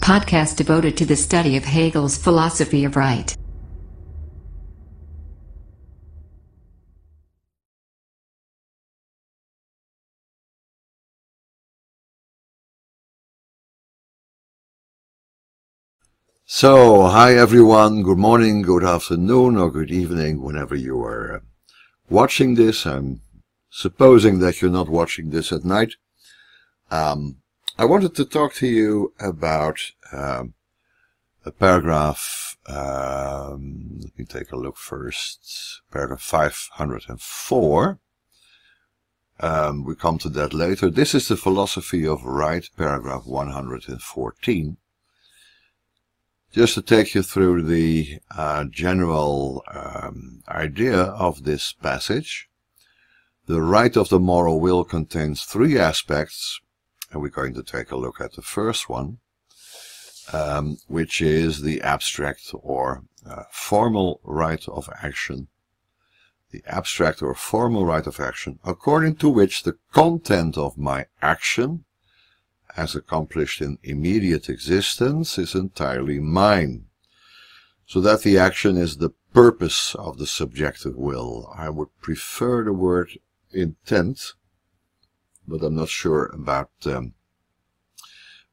podcast devoted to the study of Hegel's philosophy of right. So, hi everyone, good morning, good afternoon, or good evening, whenever you are uh, watching this. I'm supposing that you're not watching this at night. Um, I wanted to talk to you about um, a paragraph. Um, let me take a look first. Paragraph 504. Um, we come to that later. This is the philosophy of right, paragraph 114 just to take you through the uh, general um, idea of this passage. The right of the moral will contains three aspects, and we're going to take a look at the first one, um, which is the abstract or uh, formal right of action. The abstract or formal right of action, according to which the content of my action as accomplished in immediate existence is entirely mine, so that the action is the purpose of the subjective will. I would prefer the word intent, but I'm not sure about um,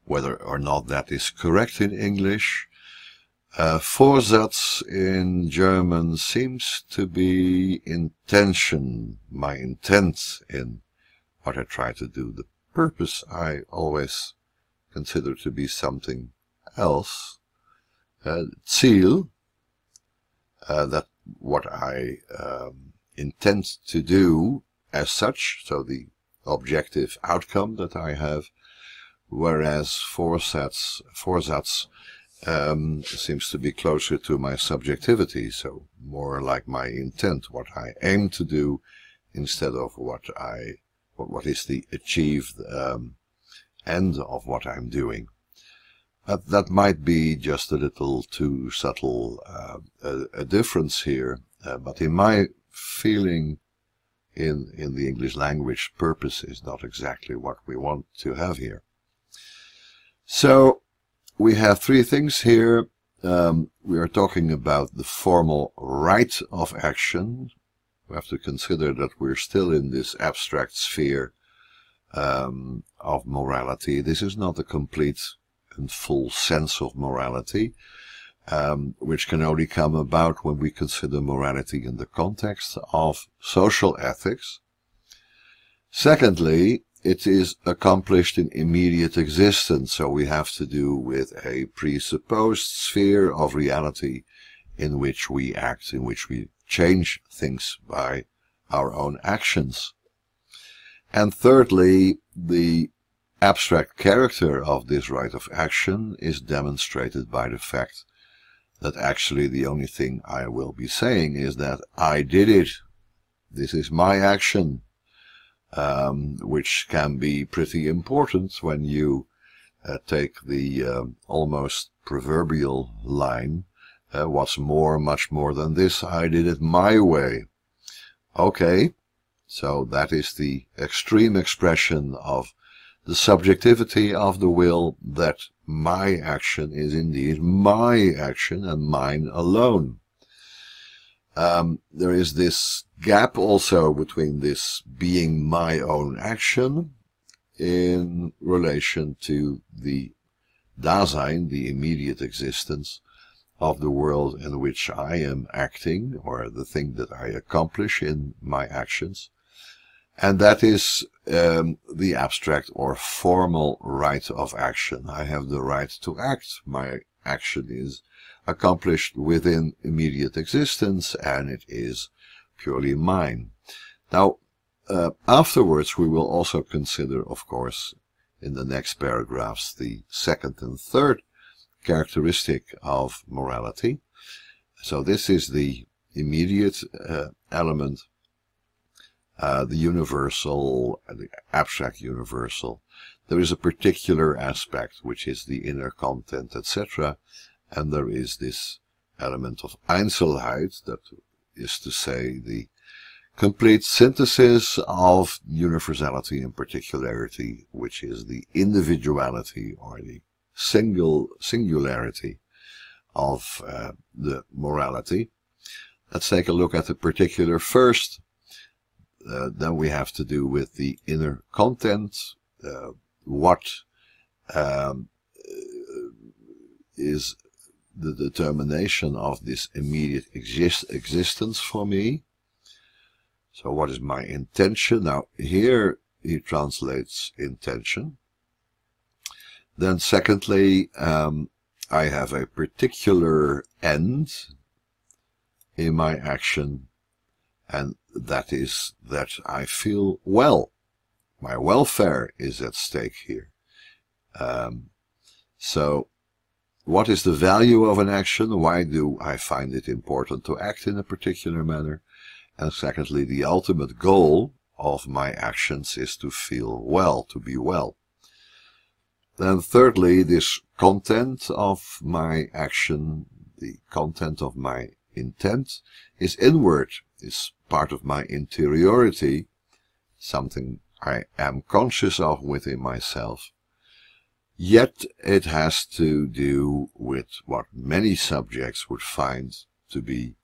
whether or not that is correct in English. Uh, Vorsatz in German seems to be intention, my intent in what I try to do, the purpose I always consider to be something else. Uh, Ziel, uh, that what I um, intend to do as such, so the objective outcome that I have, whereas Vorsatz, Vorsatz um, seems to be closer to my subjectivity, so more like my intent, what I aim to do instead of what I what, what is the achieved um, end of what I'm doing. But that might be just a little too subtle uh, a, a, difference here, uh, but in my feeling in, in the English language, purpose is not exactly what we want to have here. So we have three things here. Um, we are talking about the formal right of action, we have to consider that we're still in this abstract sphere um, of morality. This is not a complete and full sense of morality, um, which can only come about when we consider morality in the context of social ethics. Secondly, it is accomplished in immediate existence, so we have to do with a presupposed sphere of reality in which we act, in which we change things by our own actions. And thirdly, the abstract character of this right of action is demonstrated by the fact that actually the only thing I will be saying is that I did it. This is my action, um, which can be pretty important when you uh, take the uh, almost proverbial line uh, what's more, much more than this, I did it my way. Okay, so that is the extreme expression of the subjectivity of the will that my action is indeed my action and mine alone. Um, there is this gap also between this being my own action in relation to the Dasein, the immediate existence, of the world in which I am acting or the thing that I accomplish in my actions. And that is um, the abstract or formal right of action. I have the right to act. My action is accomplished within immediate existence and it is purely mine. Now, uh, afterwards we will also consider, of course, in the next paragraphs, the second and third characteristic of morality. So this is the immediate uh, element, uh, the universal, uh, the abstract universal. There is a particular aspect, which is the inner content, etc. And there is this element of Einzelheit, that is to say, the complete synthesis of universality and particularity, which is the individuality or the single singularity of uh, the morality. Let's take a look at the particular first. Uh, then we have to do with the inner content. Uh, what um, is the determination of this immediate exist existence for me? So what is my intention? Now here he translates intention. Then secondly, um, I have a particular end in my action, and that is that I feel well. My welfare is at stake here. Um, so, what is the value of an action? Why do I find it important to act in a particular manner? And secondly, the ultimate goal of my actions is to feel well, to be well. Then thirdly, this content of my action, the content of my intent is inward, is part of my interiority, something I am conscious of within myself. Yet it has to do with what many subjects would find to be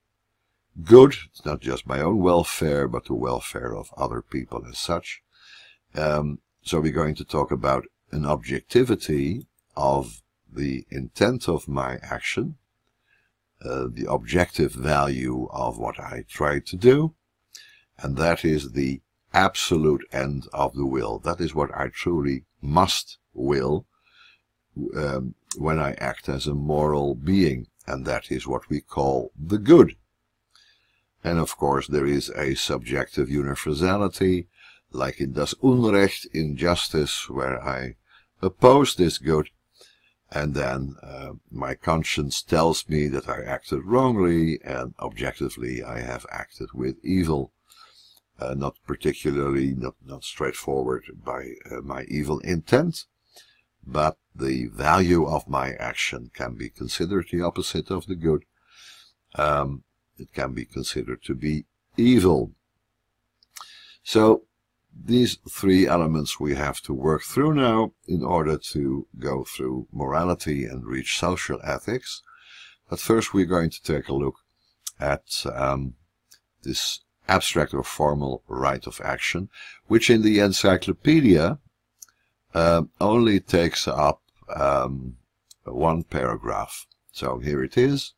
good. It's not just my own welfare, but the welfare of other people as such. Um, so we're going to talk about an objectivity of the intent of my action, uh, the objective value of what I try to do, and that is the absolute end of the will. That is what I truly must will um, when I act as a moral being, and that is what we call the good. And of course, there is a subjective universality, like in Das Unrecht, injustice, where I oppose this good, and then uh, my conscience tells me that I acted wrongly, and objectively I have acted with evil. Uh, not particularly, not, not straightforward by uh, my evil intent, but the value of my action can be considered the opposite of the good. Um, it can be considered to be evil. So these three elements we have to work through now in order to go through morality and reach social ethics. But first we're going to take a look at um, this abstract or formal right of action, which in the encyclopedia uh, only takes up um, one paragraph. So here it is.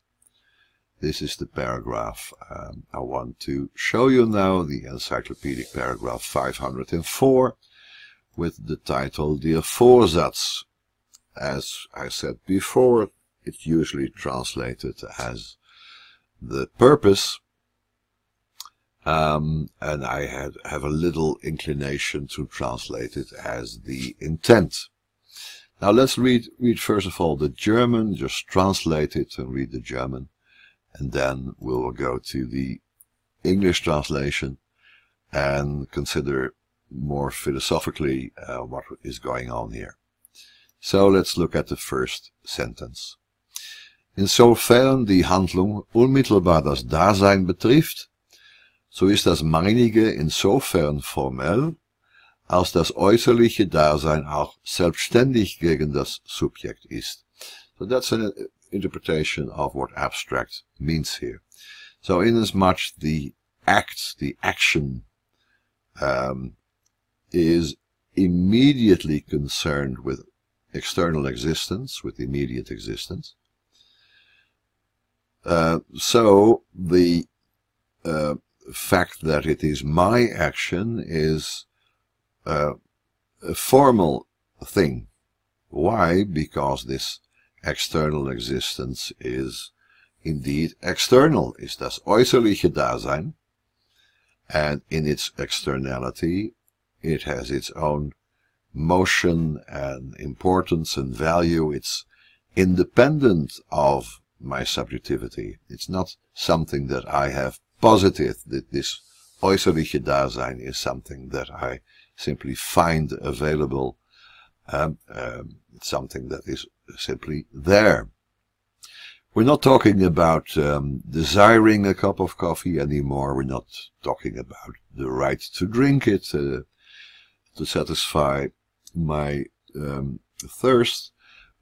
This is the paragraph um, I want to show you now, the encyclopedic paragraph 504, with the title Der Vorsatz. As I said before, it's usually translated as the purpose, um, and I had, have a little inclination to translate it as the intent. Now let's read, read first of all the German, just translate it and read the German and then we'll go to the English translation and consider more philosophically uh, what is going on here. So let's look at the first sentence. Insofern die Handlung unmittelbar das Dasein betrifft, so ist das meinige insofern formell, als das äußerliche Dasein auch selbstständig gegen das Subjekt ist. So that's an interpretation of what abstract means here. So inasmuch the act, the action, um, is immediately concerned with external existence, with immediate existence, uh, so the uh, fact that it is my action is uh, a formal thing. Why? Because this external existence is indeed external, is das äußerliche Dasein, and in its externality it has its own motion and importance and value. It's independent of my subjectivity. It's not something that I have posited, that this äußerliche Dasein is something that I simply find available um, um, something that is simply there. We're not talking about um, desiring a cup of coffee anymore. We're not talking about the right to drink it uh, to satisfy my um, thirst.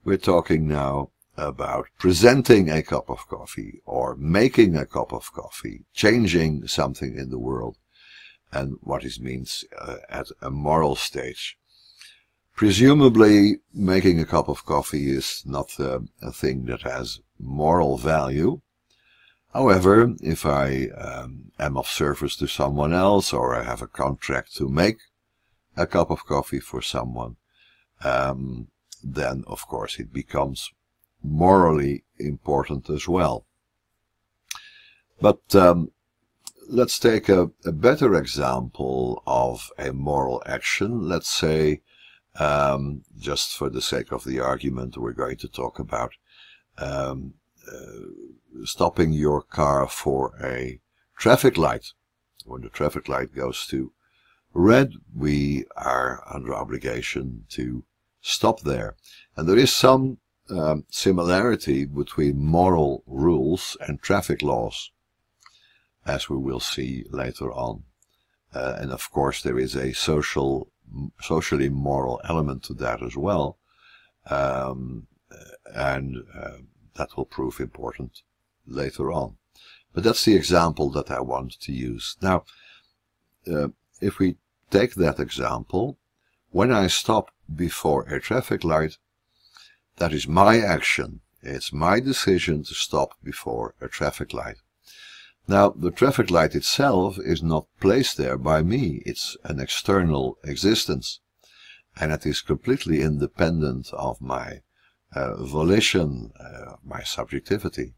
we're talking now about presenting a cup of coffee or making a cup of coffee, changing something in the world, and what it means uh, at a moral stage. Presumably, making a cup of coffee is not uh, a thing that has moral value. However, if I um, am of service to someone else or I have a contract to make a cup of coffee for someone, um, then of course it becomes morally important as well. But um, let's take a, a, better example of a moral action. Let's say, um, just for the sake of the argument, we're going to talk about um, uh, stopping your car for a traffic light. When the traffic light goes to red, we are under obligation to stop there. And there is some um, similarity between moral rules and traffic laws, as we will see later on. Uh, and of course, there is a social, socially moral element to that as well, um, and uh, that will prove important later on. But that's the example that I want to use. Now, uh, if we take that example, when I stop before a traffic light, that is my action. It's my decision to stop before a traffic light. Now, the traffic light itself is not placed there by me. It's an external existence. And it is completely independent of my uh, volition, uh, my subjectivity.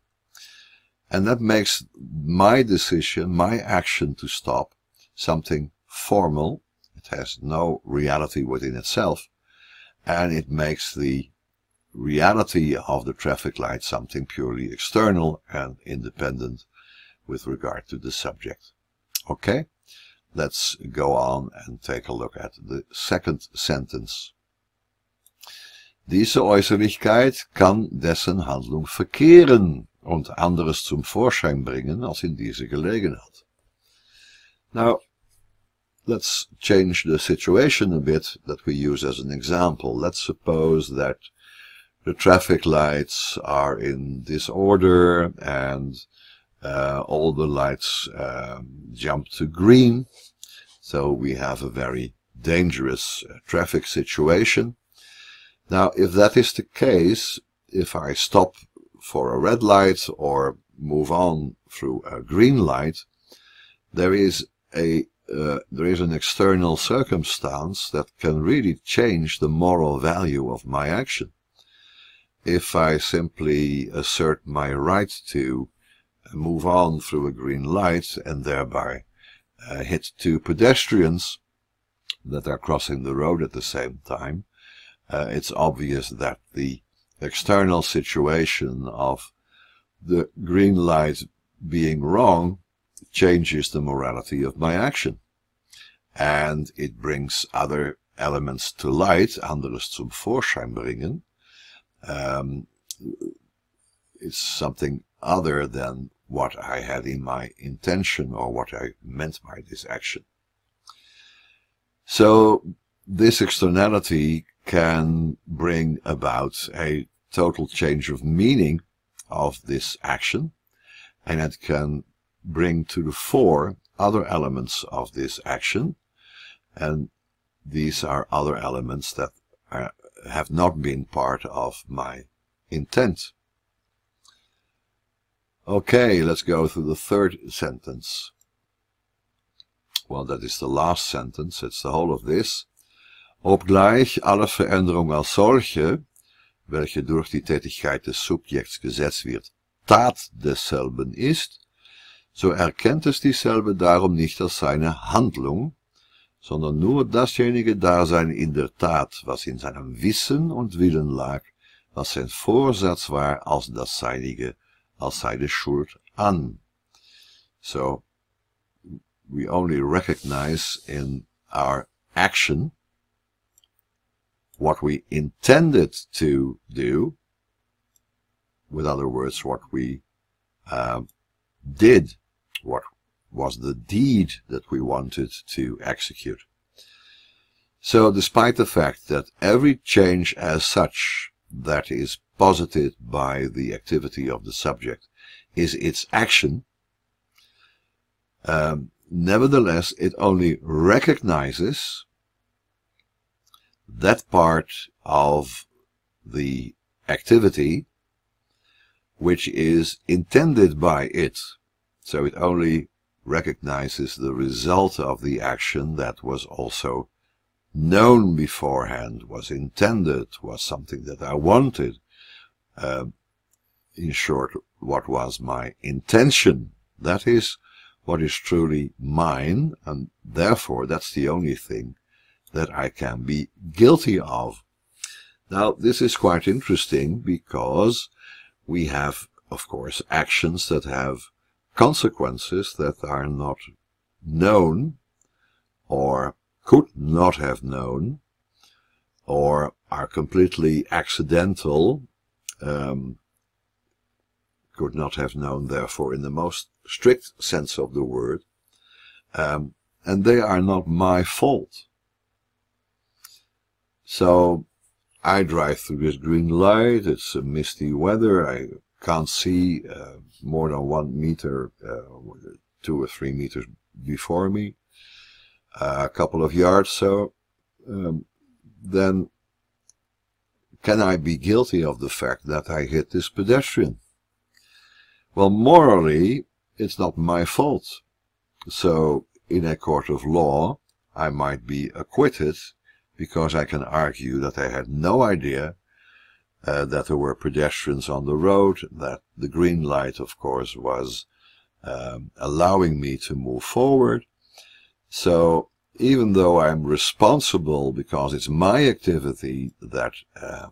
And that makes my decision, my action to stop, something formal. It has no reality within itself. And it makes the reality of the traffic light something purely external and independent with regard to the subject. Okay, let's go on and take a look at the second sentence. Diese Äußerlichkeit kann dessen Handlung verkehren und anderes zum Vorschein bringen als in diese Gelegenheit. Now, let's change the situation a bit that we use as an example. Let's suppose that the traffic lights are in disorder and uh, all the lights um, jump to green. So we have a very dangerous uh, traffic situation. Now, if that is the case, if I stop for a red light or move on through a green light, there is a uh, there is an external circumstance that can really change the moral value of my action if I simply assert my right to move on through a green light and thereby uh, hit two pedestrians that are crossing the road at the same time, uh, it's obvious that the external situation of the green light being wrong changes the morality of my action. And it brings other elements to light, anderes zum Vorschein bringen, um, it's something other than what I had in my intention or what I meant by this action. So this externality can bring about a total change of meaning of this action and it can bring to the fore other elements of this action and these are other elements that are, have not been part of my intent. Okay, let's go to the third sentence. Well, that is the last sentence, it's the whole of this. Obgleich alle Veränderung als solche, welche durch die Tätigkeit des Subjekts gesetzt wird, Tat desselben ist, so erkennt es dieselbe darum nicht als seine Handlung, sondern nur dasjenige Dasein in der Tat, was in seinem Wissen und Willen lag, was sein Vorsatz war, als das seinige, als seine Schuld an. So, we only recognize in our action what we intended to do, with other words, what we uh, did, what was the deed that we wanted to execute. So despite the fact that every change as such that is posited by the activity of the subject is its action, um, nevertheless, it only recognizes that part of the activity which is intended by it. So it only recognizes the result of the action that was also known beforehand, was intended, was something that I wanted. Uh, in short, what was my intention. That is what is truly mine, and therefore that's the only thing that I can be guilty of. Now, this is quite interesting because we have, of course, actions that have consequences that are not known or could not have known or are completely accidental, um, could not have known, therefore, in the most strict sense of the word, um, and they are not my fault. So I drive through this green light, it's a misty weather, I can't see uh, more than one meter, uh, two or three meters before me, uh, a couple of yards so, um, then can I be guilty of the fact that I hit this pedestrian? Well, morally, it's not my fault. So, in a court of law, I might be acquitted because I can argue that I had no idea uh, that there were pedestrians on the road, that the green light, of course, was um, allowing me to move forward. So even though I'm responsible because it's my activity that uh,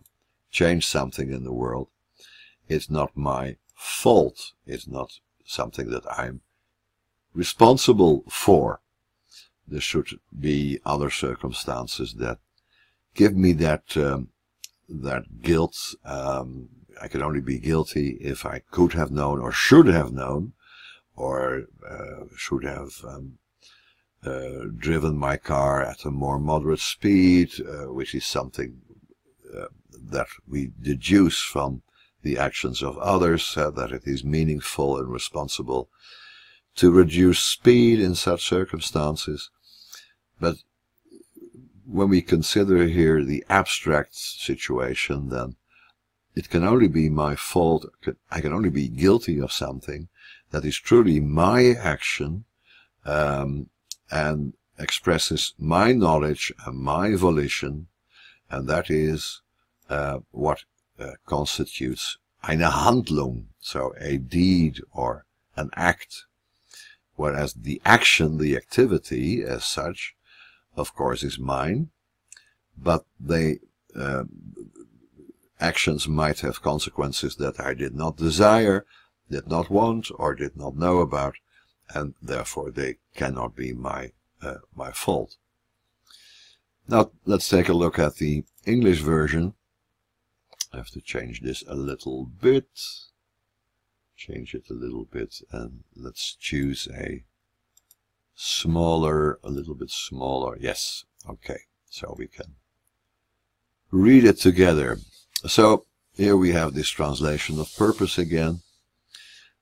changed something in the world, it's not my fault. It's not something that I'm responsible for. There should be other circumstances that give me that um, that guilt. Um, I can only be guilty if I could have known or should have known or uh, should have um, uh, driven my car at a more moderate speed, uh, which is something uh, that we deduce from the actions of others, uh, that it is meaningful and responsible to reduce speed in such circumstances. But when we consider here the abstract situation, then it can only be my fault, I can only be guilty of something that is truly my action um, and expresses my knowledge and my volition, and that is uh, what uh, constitutes eine Handlung, so a deed or an act. Whereas the action, the activity as such, of course, is mine, but they uh, actions might have consequences that I did not desire, did not want, or did not know about, and therefore they cannot be my uh, my fault. Now let's take a look at the English version. I have to change this a little bit change it a little bit and let's choose a smaller, a little bit smaller. Yes, okay, so we can read it together. So here we have this translation of purpose again.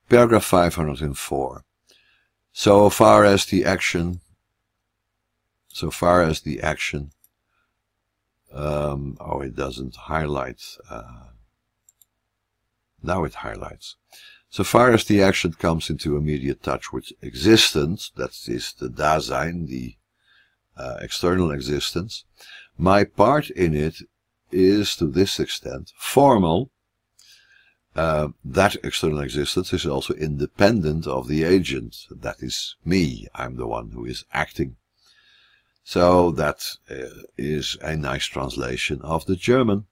Paragraph 504. So far as the action, so far as the action, um, oh, it doesn't highlight, uh, now it highlights. So far as the action comes into immediate touch with existence, that is the Dasein, the uh, external existence, my part in it is to this extent formal. Uh, that external existence is also independent of the agent. That is me. I'm the one who is acting. So that uh, is a nice translation of the German.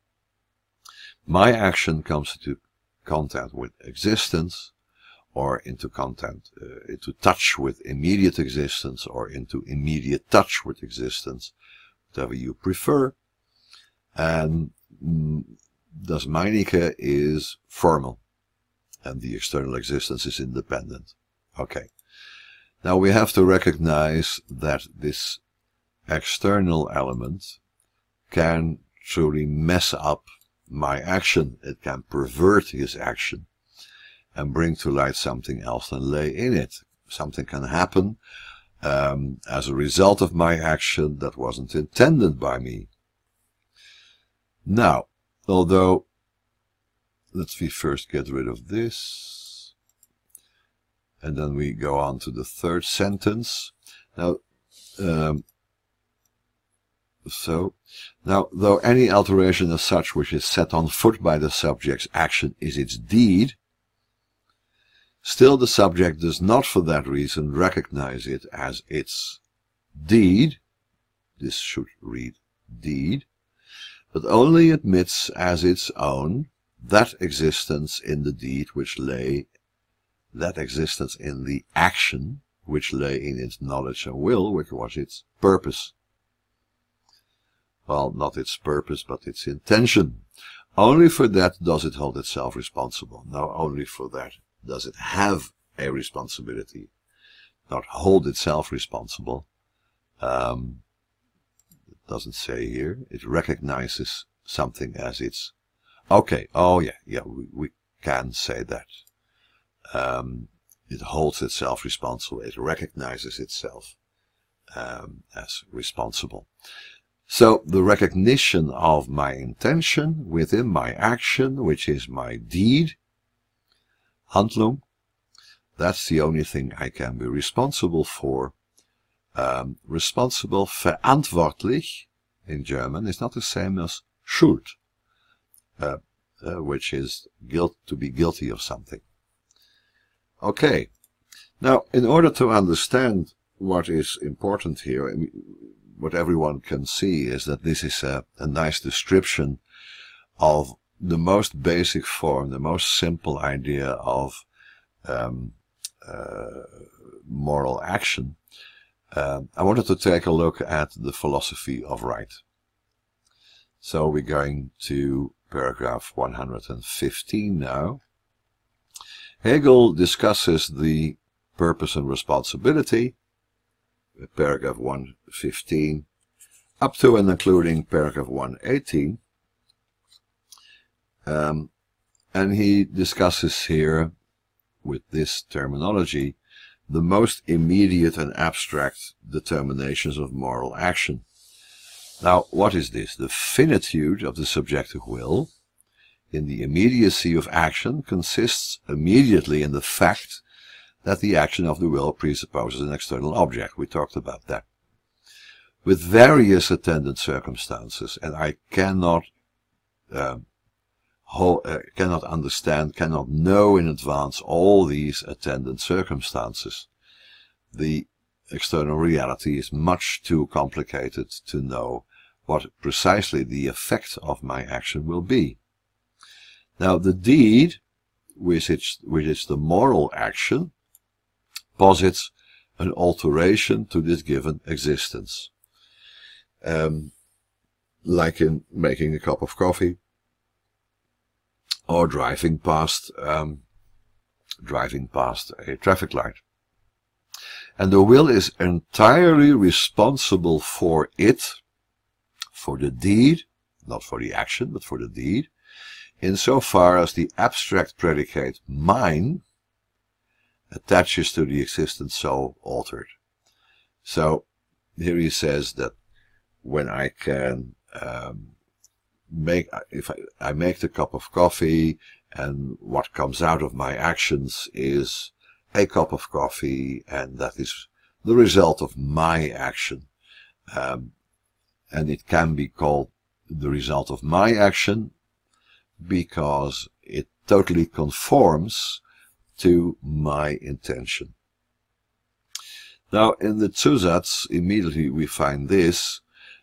My action comes into contact with existence or into content, uh, into touch with immediate existence or into immediate touch with existence, whatever you prefer. And mm, das Meinige is formal and the external existence is independent. Okay. Now we have to recognize that this external element can truly mess up my action. It can pervert his action and bring to light something else than lay in it. Something can happen um, as a result of my action that wasn't intended by me. Now, although, let's we first get rid of this. And then we go on to the third sentence. Now, um, so, now, though any alteration as such which is set on foot by the subject's action is its deed, still the subject does not for that reason recognize it as its deed, this should read deed, but only admits as its own that existence in the deed which lay, that existence in the action which lay in its knowledge and will, which was its purpose. Well, not its purpose, but its intention. Only for that does it hold itself responsible. Not only for that does it have a responsibility, not hold itself responsible. Um, doesn't say here. It recognizes something as its. Okay. Oh yeah, yeah. We, we can say that. Um, it holds itself responsible. It recognizes itself um, as responsible. So the recognition of my intention within my action, which is my deed, Handlung, that's the only thing I can be responsible for. Um, responsible, verantwortlich, in German, is not the same as schuld, uh, uh, which is guilt to be guilty of something. Okay, now in order to understand what is important here, what everyone can see is that this is a, a nice description of the most basic form, the most simple idea of um, uh, moral action. Uh, I wanted to take a look at the philosophy of right. So we're going to paragraph 115 now. Hegel discusses the purpose and responsibility paragraph 115 up to and including paragraph 118. Um, and he discusses here, with this terminology, the most immediate and abstract determinations of moral action. Now, what is this? The finitude of the subjective will in the immediacy of action consists immediately in the fact that the action of the will presupposes an external object. We talked about that. With various attendant circumstances, and I cannot um, uh, cannot understand, cannot know in advance all these attendant circumstances. The external reality is much too complicated to know what precisely the effect of my action will be. Now the deed, which is, which is the moral action, posits an alteration to this given existence. Um, like in making a cup of coffee or driving past um, driving past a traffic light. And the will is entirely responsible for it, for the deed, not for the action, but for the deed, insofar as the abstract predicate mine attaches to the existence so altered. So here he says that when I can um, make, if I, I make the cup of coffee and what comes out of my actions is a cup of coffee and that is the result of my action. Um, and it can be called the result of my action because it totally conforms to my intention. Now, in the Zusatz, immediately we find this,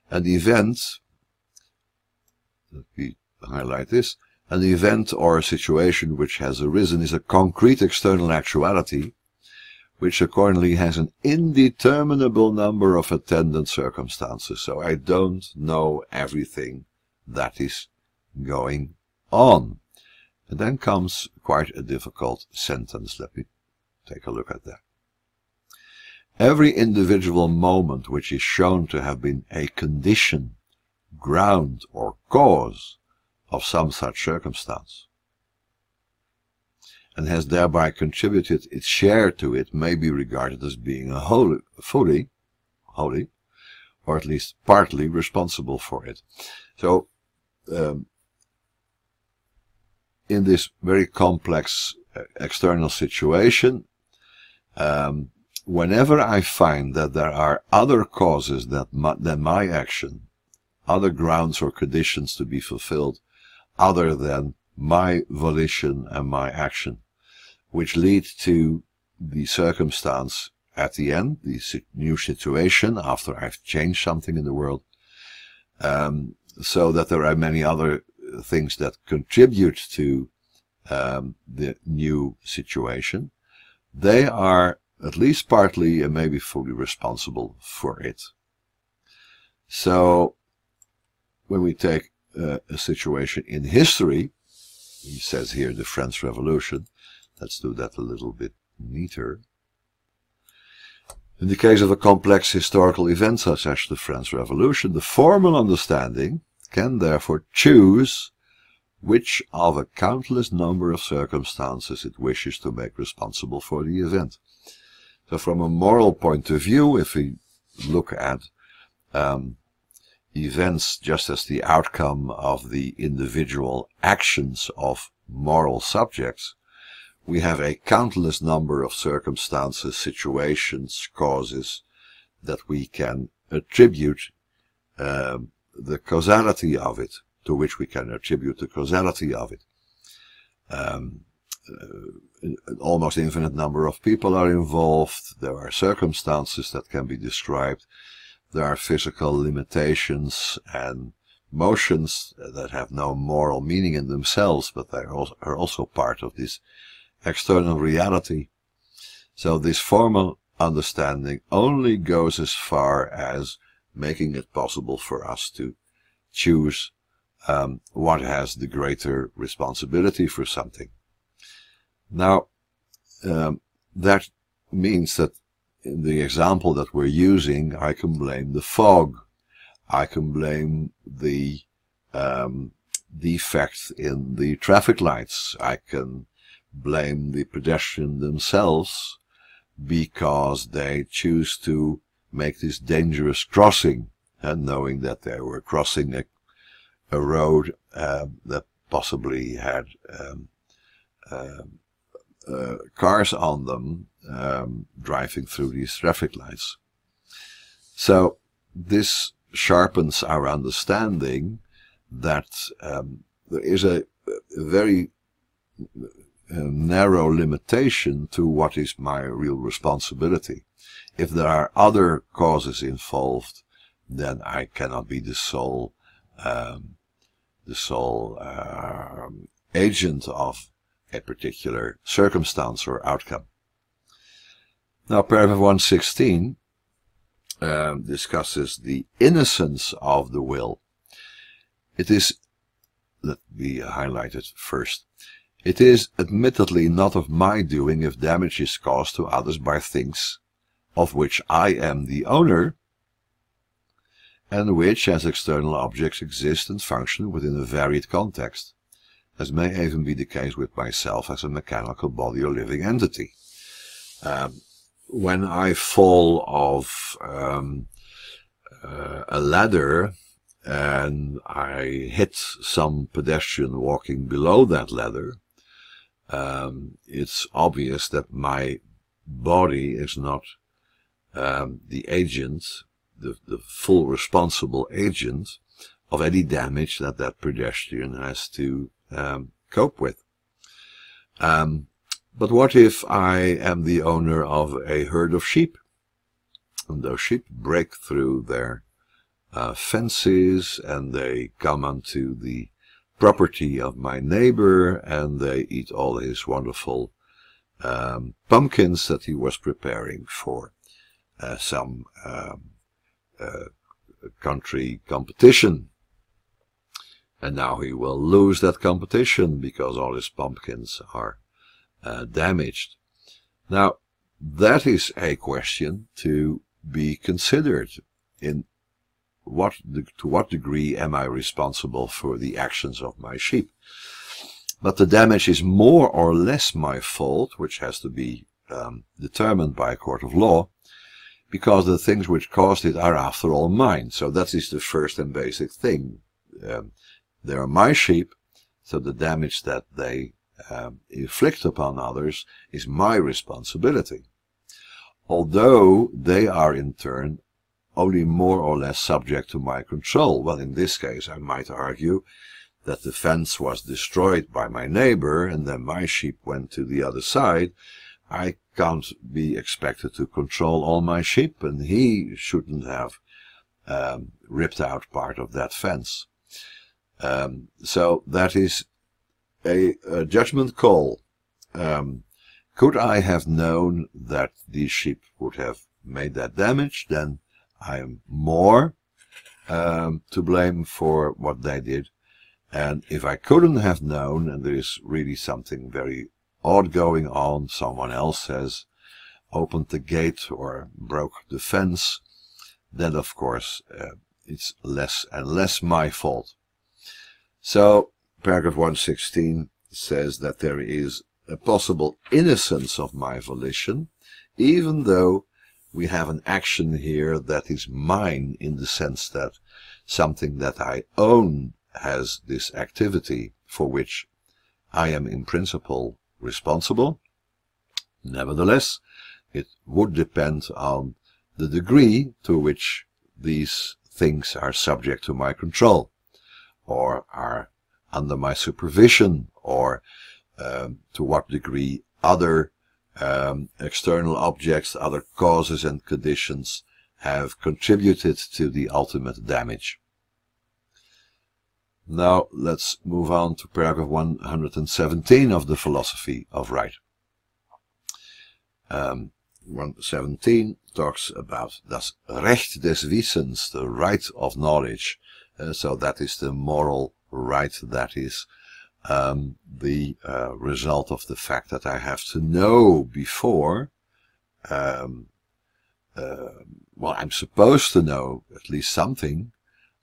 an event, me highlight this, an event or a situation which has arisen is a concrete external actuality, which accordingly has an indeterminable number of attendant circumstances. So I don't know everything that is going on. And then comes quite a difficult sentence. Let me take a look at that. Every individual moment which is shown to have been a condition, ground, or cause of some such circumstance and has thereby contributed its share to it may be regarded as being a wholly, fully, wholly, or at least partly responsible for it. So, um, in this very complex uh, external situation, um, whenever I find that there are other causes that my, than my action, other grounds or conditions to be fulfilled, other than my volition and my action, which lead to the circumstance at the end, the new situation after I've changed something in the world, um, so that there are many other things that contribute to um, the new situation. They are at least partly and maybe fully responsible for it. So, when we take uh, a situation in history, he says here the French Revolution, let's do that a little bit neater. In the case of a complex historical event such as the French Revolution, the formal understanding can therefore choose which of a countless number of circumstances it wishes to make responsible for the event. So from a moral point of view, if we look at um, events just as the outcome of the individual actions of moral subjects, we have a countless number of circumstances, situations, causes that we can attribute um, the causality of it, to which we can attribute the causality of it. Um, uh, almost infinite number of people are involved. There are circumstances that can be described. There are physical limitations and motions that have no moral meaning in themselves, but they are also part of this external reality. So this formal understanding only goes as far as making it possible for us to choose um, what has the greater responsibility for something. Now, um, that means that in the example that we're using, I can blame the fog. I can blame the um, defect in the traffic lights. I can blame the pedestrian themselves because they choose to make this dangerous crossing and knowing that they were crossing a, a road uh, that possibly had um, uh, uh, cars on them um, driving through these traffic lights. So this sharpens our understanding that um, there is a, a very a narrow limitation to what is my real responsibility. If there are other causes involved, then I cannot be the sole, um, the sole uh, agent of a particular circumstance or outcome. Now, paragraph 116 um, discusses the innocence of the will. It is, let me highlight it first. It is admittedly not of my doing if damage is caused to others by things of which I am the owner, and which, as external objects, exist and function within a varied context, as may even be the case with myself as a mechanical body or living entity. Um, when I fall off um, uh, a ladder and I hit some pedestrian walking below that ladder, um, it's obvious that my body is not um, the agent, the, the full responsible agent of any damage that that pedestrian has to um, cope with. Um, but what if I am the owner of a herd of sheep? And those sheep break through their uh, fences and they come onto the property of my neighbor and they eat all his wonderful um, pumpkins that he was preparing for uh, some um, uh, country competition. And now he will lose that competition because all his pumpkins are uh, damaged. Now, that is a question to be considered in what to what degree am I responsible for the actions of my sheep. But the damage is more or less my fault, which has to be um, determined by a court of law, because the things which caused it are after all mine. So that is the first and basic thing. Um, they are my sheep, so the damage that they um, inflict upon others is my responsibility. Although they are in turn only more or less subject to my control. Well, in this case, I might argue that the fence was destroyed by my neighbor and then my sheep went to the other side. I can't be expected to control all my sheep and he shouldn't have um, ripped out part of that fence. Um, so that is a, a judgment call. Um, could I have known that these sheep would have made that damage, then I am more um, to blame for what they did. And if I couldn't have known, and there is really something very odd going on, someone else has opened the gate or broke the fence, then of course uh, it's less and less my fault. So, paragraph 116 says that there is a possible innocence of my volition, even though we have an action here that is mine in the sense that something that I own has this activity for which I am in principle responsible. Nevertheless, it would depend on the degree to which these things are subject to my control or are under my supervision or um, to what degree other um, external objects, other causes and conditions have contributed to the ultimate damage. Now let's move on to paragraph 117 of the philosophy of right. Um, 117 talks about das Recht des Wissens, the right of knowledge. Uh, so that is the moral right that is um, the uh, result of the fact that I have to know before. Um, uh, well, I'm supposed to know at least something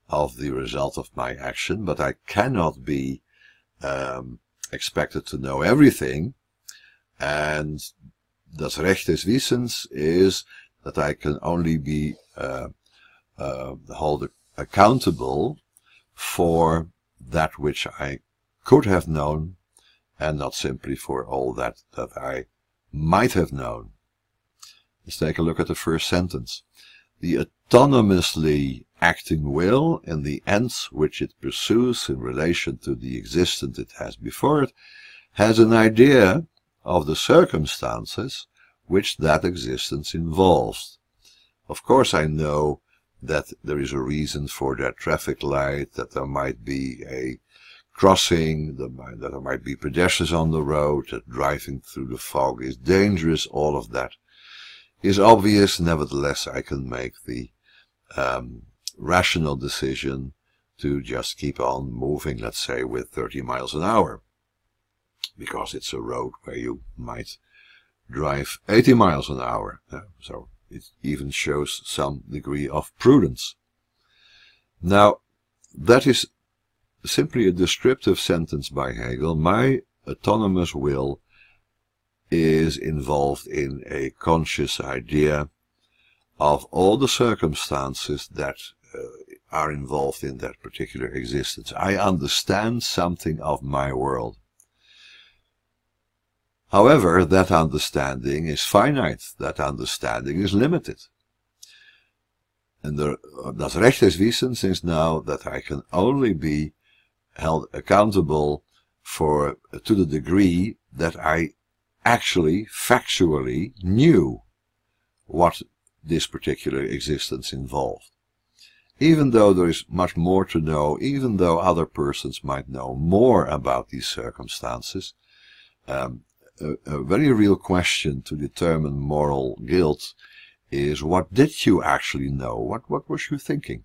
of the result of my action, but I cannot be um, expected to know everything. And das Recht des Wissens is that I can only be uh, uh, held accountable for that which I could have known and not simply for all that that I might have known. Let's take a look at the first sentence. The autonomously acting will and the ends which it pursues in relation to the existence it has before it has an idea of the circumstances which that existence involves. Of course I know that there is a reason for that traffic light, that there might be a crossing, that there might be pedestrians on the road, that driving through the fog is dangerous, all of that is obvious. Nevertheless, I can make the um, rational decision to just keep on moving, let's say, with 30 miles an hour. Because it's a road where you might drive 80 miles an hour. so it even shows some degree of prudence. Now, that is simply a descriptive sentence by Hegel. My autonomous will is involved in a conscious idea of all the circumstances that uh, are involved in that particular existence. I understand something of my world. However, that understanding is finite, that understanding is limited. And the, das Recht is now that I can only be held accountable for to the degree that I actually factually knew what this particular existence involved. Even though there is much more to know, even though other persons might know more about these circumstances, um, a, a very real question to determine moral guilt is what did you actually know? What, what was you thinking?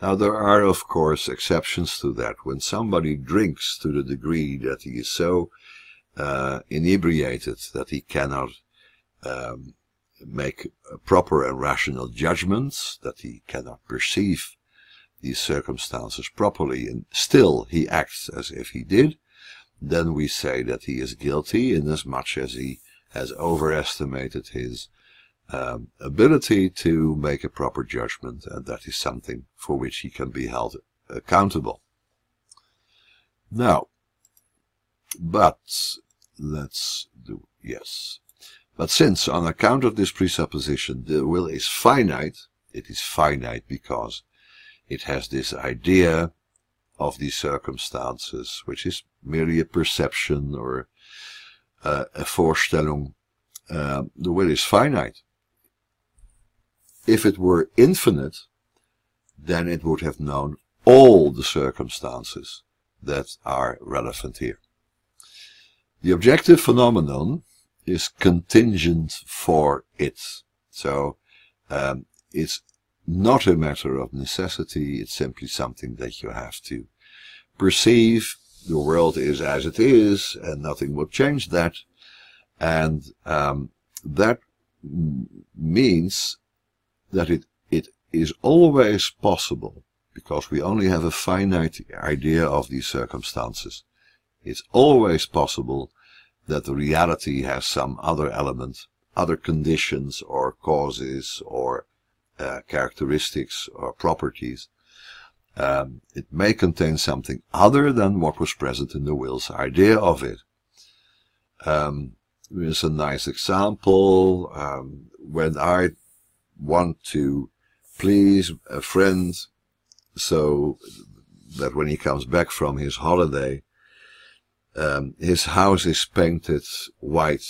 Now, there are, of course, exceptions to that. When somebody drinks to the degree that he is so uh, inebriated that he cannot um, make proper and rational judgments, that he cannot perceive these circumstances properly and still he acts as if he did, then we say that he is guilty inasmuch as he has overestimated his um, ability to make a proper judgment, and that is something for which he can be held accountable. Now, but let's do yes. But since, on account of this presupposition, the will is finite, it is finite because it has this idea of these circumstances, which is merely a perception or uh, a Vorstellung. Uh, the will is finite. If it were infinite, then it would have known all the circumstances that are relevant here. The objective phenomenon is contingent for it. So um, it's not a matter of necessity, it's simply something that you have to perceive. The world is as it is, and nothing will change that. And um, that means that it, it is always possible, because we only have a finite idea of these circumstances. It's always possible that the reality has some other element, other conditions or causes or uh, characteristics or properties. Um, it may contain something other than what was present in the will's idea of it. Um, here's a nice example. Um, when I want to please a friend so that when he comes back from his holiday, um, his house is painted white,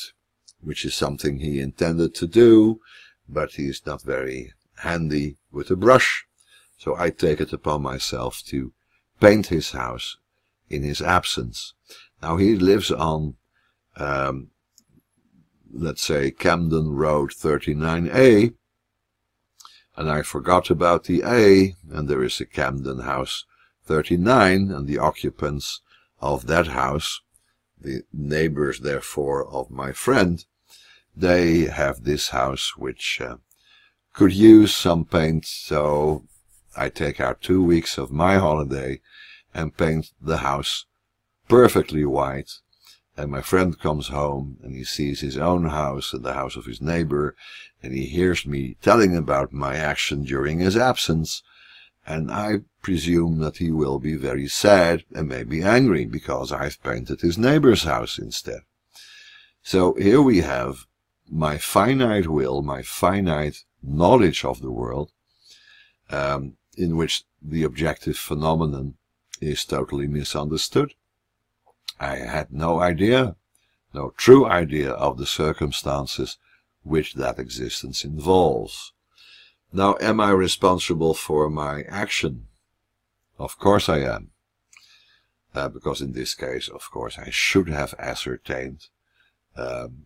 which is something he intended to do, but he's not very handy with a brush. So I take it upon myself to paint his house in his absence. Now he lives on, um, let's say, Camden Road 39A, and I forgot about the A, and there is a Camden House 39, and the occupants of that house, the neighbors therefore of my friend, they have this house which uh, could use some paint, so I take out two weeks of my holiday and paint the house perfectly white. And my friend comes home and he sees his own house and the house of his neighbor, and he hears me telling about my action during his absence, and I presume that he will be very sad and maybe angry because I've painted his neighbor's house instead. So here we have my finite will, my finite knowledge of the world, um, in which the objective phenomenon is totally misunderstood. I had no idea, no true idea of the circumstances which that existence involves. Now, am I responsible for my action? Of course I am. Uh, because in this case, of course, I should have ascertained um,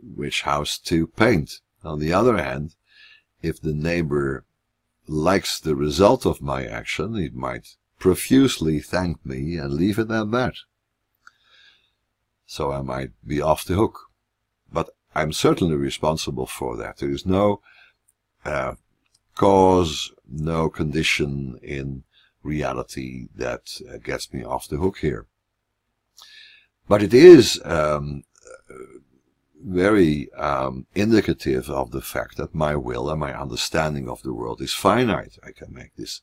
which house to paint. On the other hand, if the neighbor likes the result of my action, he might profusely thank me and leave it at that. So I might be off the hook. But I'm certainly responsible for that. There is no uh, cause, no condition in reality that uh, gets me off the hook here. But it is um, very um, indicative of the fact that my will and my understanding of the world is finite. I can make this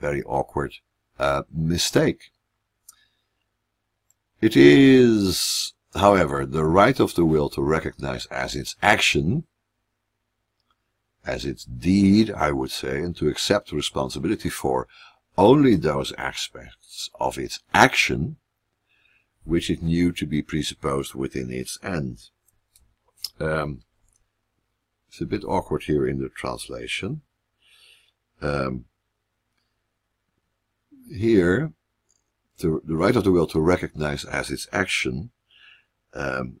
very awkward uh, mistake. It is, however, the right of the will to recognize as its action as its deed, I would say, and to accept responsibility for only those aspects of its action which it knew to be presupposed within its end. Um, it's a bit awkward here in the translation. Um, here, to, the right of the will to recognize as its action um,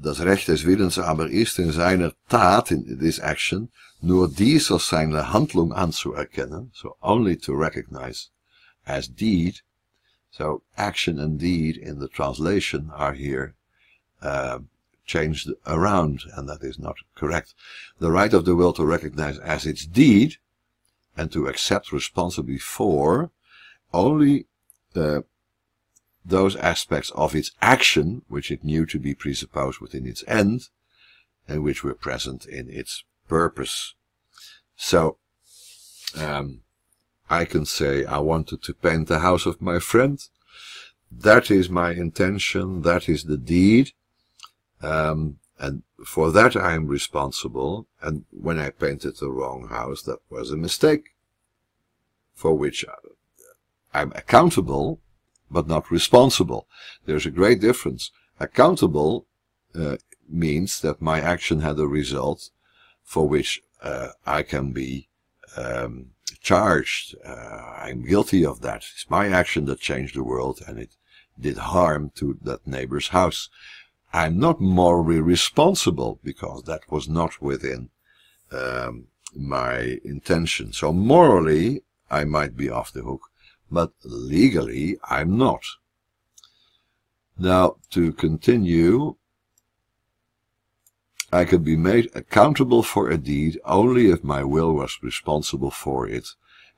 Das Recht des Willens aber ist in seiner Tat, in this action, nur dies als seine Handlung anzuerkennen, so only to recognize as deed. So action and deed in the translation are here uh, changed around, and that is not correct. The right of the will to recognize as its deed, and to accept responsibility for only uh, those aspects of its action which it knew to be presupposed within its end and which were present in its purpose. So, um, I can say I wanted to paint the house of my friend. That is my intention. That is the deed. Um, and for that I am responsible. And when I painted the wrong house, that was a mistake for which I'm accountable, but not responsible. There's a great difference. Accountable uh, means that my action had a result for which uh, I can be um, charged. Uh, I'm guilty of that. It's my action that changed the world and it did harm to that neighbor's house. I'm not morally responsible because that was not within um, my intention. So morally, I might be off the hook, but legally, I'm not. Now, to continue, I could be made accountable for a deed only if my will was responsible for it,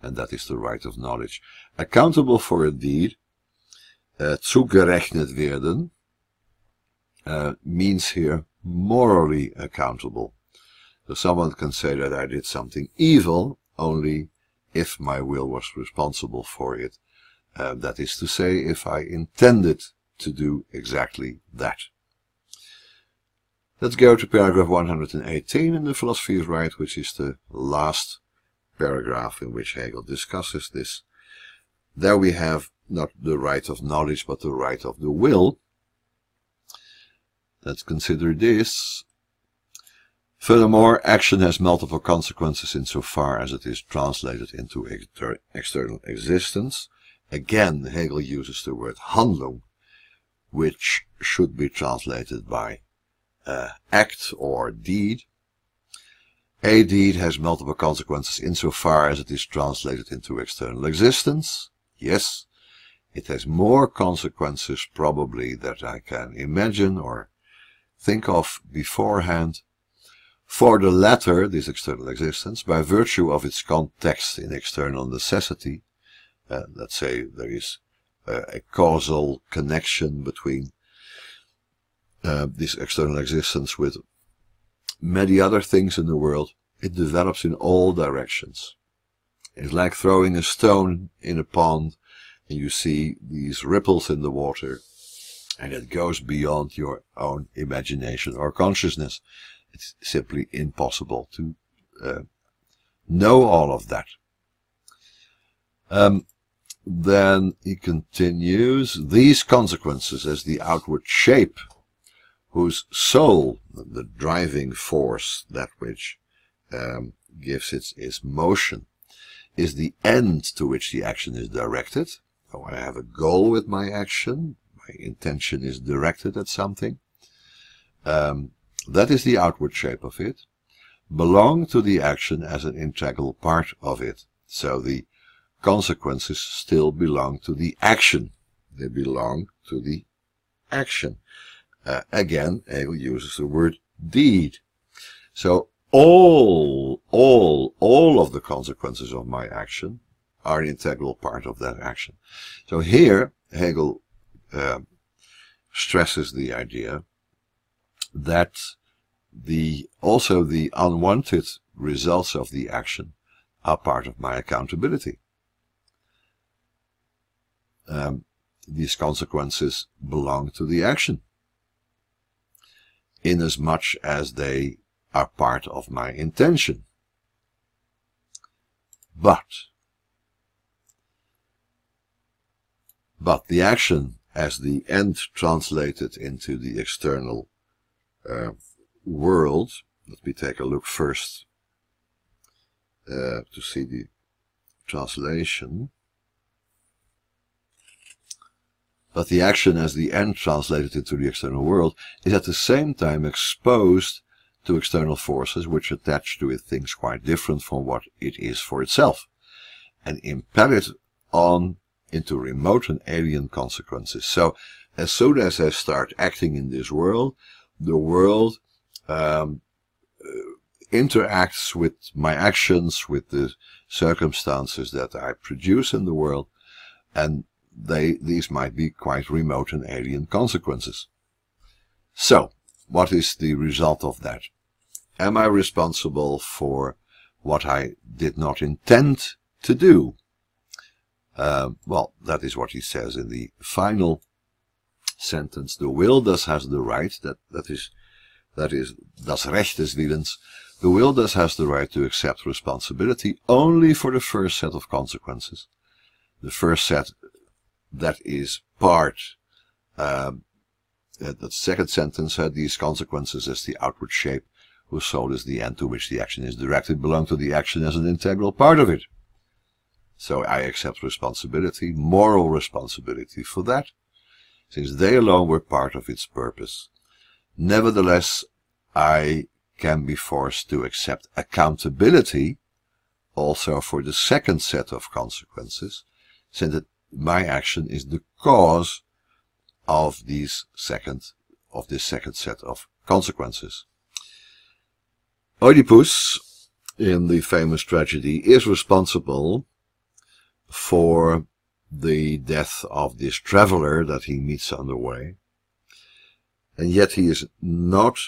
and that is the right of knowledge. Accountable for a deed, uh, zugerechnet werden, uh, means here morally accountable. So someone can say that I did something evil only if my will was responsible for it. Uh, that is to say, if I intended to do exactly that. Let's go to paragraph 118 in the Philosophy of Right, which is the last paragraph in which Hegel discusses this. There we have not the right of knowledge, but the right of the will. Let's consider this. Furthermore, action has multiple consequences insofar as it is translated into exter external existence. Again, Hegel uses the word Handlung, which should be translated by uh, act or deed. A deed has multiple consequences insofar as it is translated into external existence. Yes, it has more consequences probably that I can imagine or think of beforehand. For the latter, this external existence, by virtue of its context in external necessity, uh, let's say there is uh, a causal connection between uh, this external existence with many other things in the world, it develops in all directions. It's like throwing a stone in a pond and you see these ripples in the water and it goes beyond your own imagination or consciousness. It's simply impossible to uh, know all of that. Um, then he continues, these consequences as the outward shape, whose soul, the driving force, that which um, gives its, its motion, is the end to which the action is directed. So I have a goal with my action, intention is directed at something. Um, that is the outward shape of it. Belong to the action as an integral part of it. So the consequences still belong to the action. They belong to the action. Uh, again, Hegel uses the word deed. So all, all, all of the consequences of my action are an integral part of that action. So here, Hegel uh, stresses the idea that the also the unwanted results of the action are part of my accountability. Um, these consequences belong to the action, inasmuch as they are part of my intention. But, but the action as the end translated into the external uh, world. Let me take a look first uh, to see the translation. But the action as the end translated into the external world is at the same time exposed to external forces which attach to it things quite different from what it is for itself and impel it on into remote and alien consequences. So as soon as I start acting in this world, the world um, uh, interacts with my actions, with the circumstances that I produce in the world, and they these might be quite remote and alien consequences. So, what is the result of that? Am I responsible for what I did not intend to do? Uh, well, that is what he says in the final sentence. The will thus has the right, that, that is, that is, das Recht des Willens, the will thus has the right to accept responsibility only for the first set of consequences. The first set that is part, um, that second sentence had these consequences as the outward shape whose soul is the end to which the action is directed belong to the action as an integral part of it. So I accept responsibility, moral responsibility for that, since they alone were part of its purpose. Nevertheless, I can be forced to accept accountability also for the second set of consequences, since it, my action is the cause of these second of this second set of consequences. Oedipus, in the famous tragedy, is responsible for the death of this traveler that he meets on the way. And yet he is not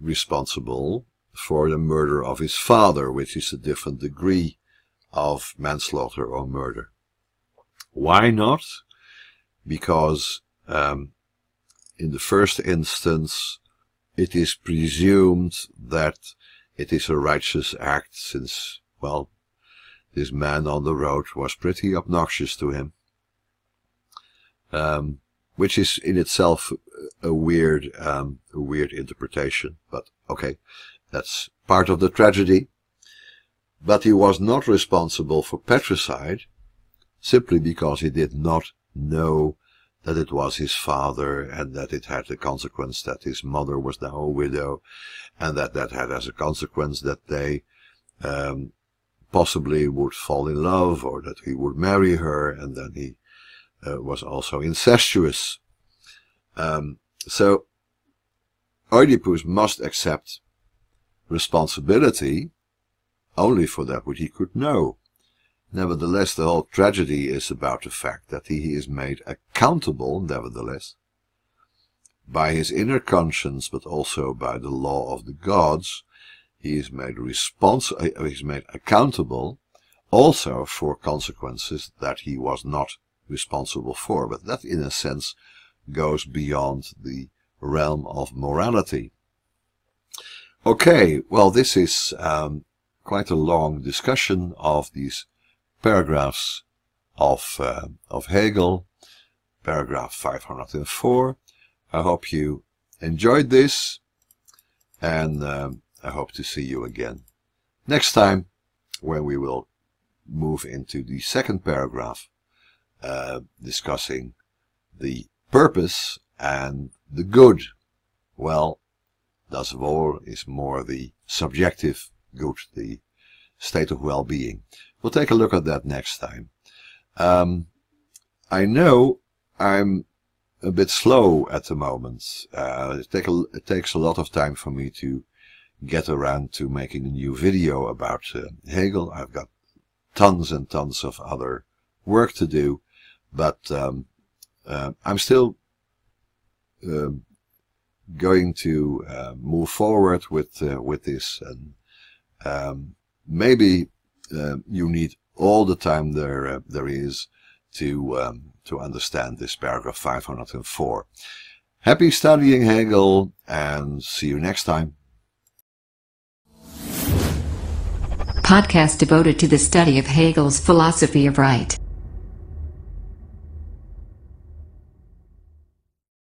responsible for the murder of his father, which is a different degree of manslaughter or murder. Why not? Because um, in the first instance, it is presumed that it is a righteous act since, well, this man on the road was pretty obnoxious to him. Um, which is in itself a weird, um, a weird interpretation, but okay, that's part of the tragedy. But he was not responsible for patricide simply because he did not know that it was his father and that it had the consequence that his mother was now a widow and that that had as a consequence that they um, possibly would fall in love or that he would marry her and then he uh, was also incestuous. Um, so Oedipus must accept responsibility only for that which he could know. Nevertheless, the whole tragedy is about the fact that he is made accountable, nevertheless, by his inner conscience, but also by the law of the gods, he is made responsible, uh, he is made accountable also for consequences that he was not responsible for. But that, in a sense, goes beyond the realm of morality. Okay, well, this is um, quite a long discussion of these paragraphs of, uh, of Hegel, paragraph 504. I hope you enjoyed this, and um, I hope to see you again next time when we will move into the second paragraph uh, discussing the purpose and the good. Well, das Wohl is more the subjective good, the state of well-being. We'll take a look at that next time. Um, I know I'm a bit slow at the moment. Uh, it, take a, it takes a lot of time for me to get around to making a new video about uh, Hegel. I've got tons and tons of other work to do, but um, uh, I'm still uh, going to uh, move forward with uh, with this, and um, maybe uh, you need all the time there there is to um, to understand this paragraph 504. Happy studying Hegel, and see you next time. Podcast devoted to the study of Hegel's philosophy of right.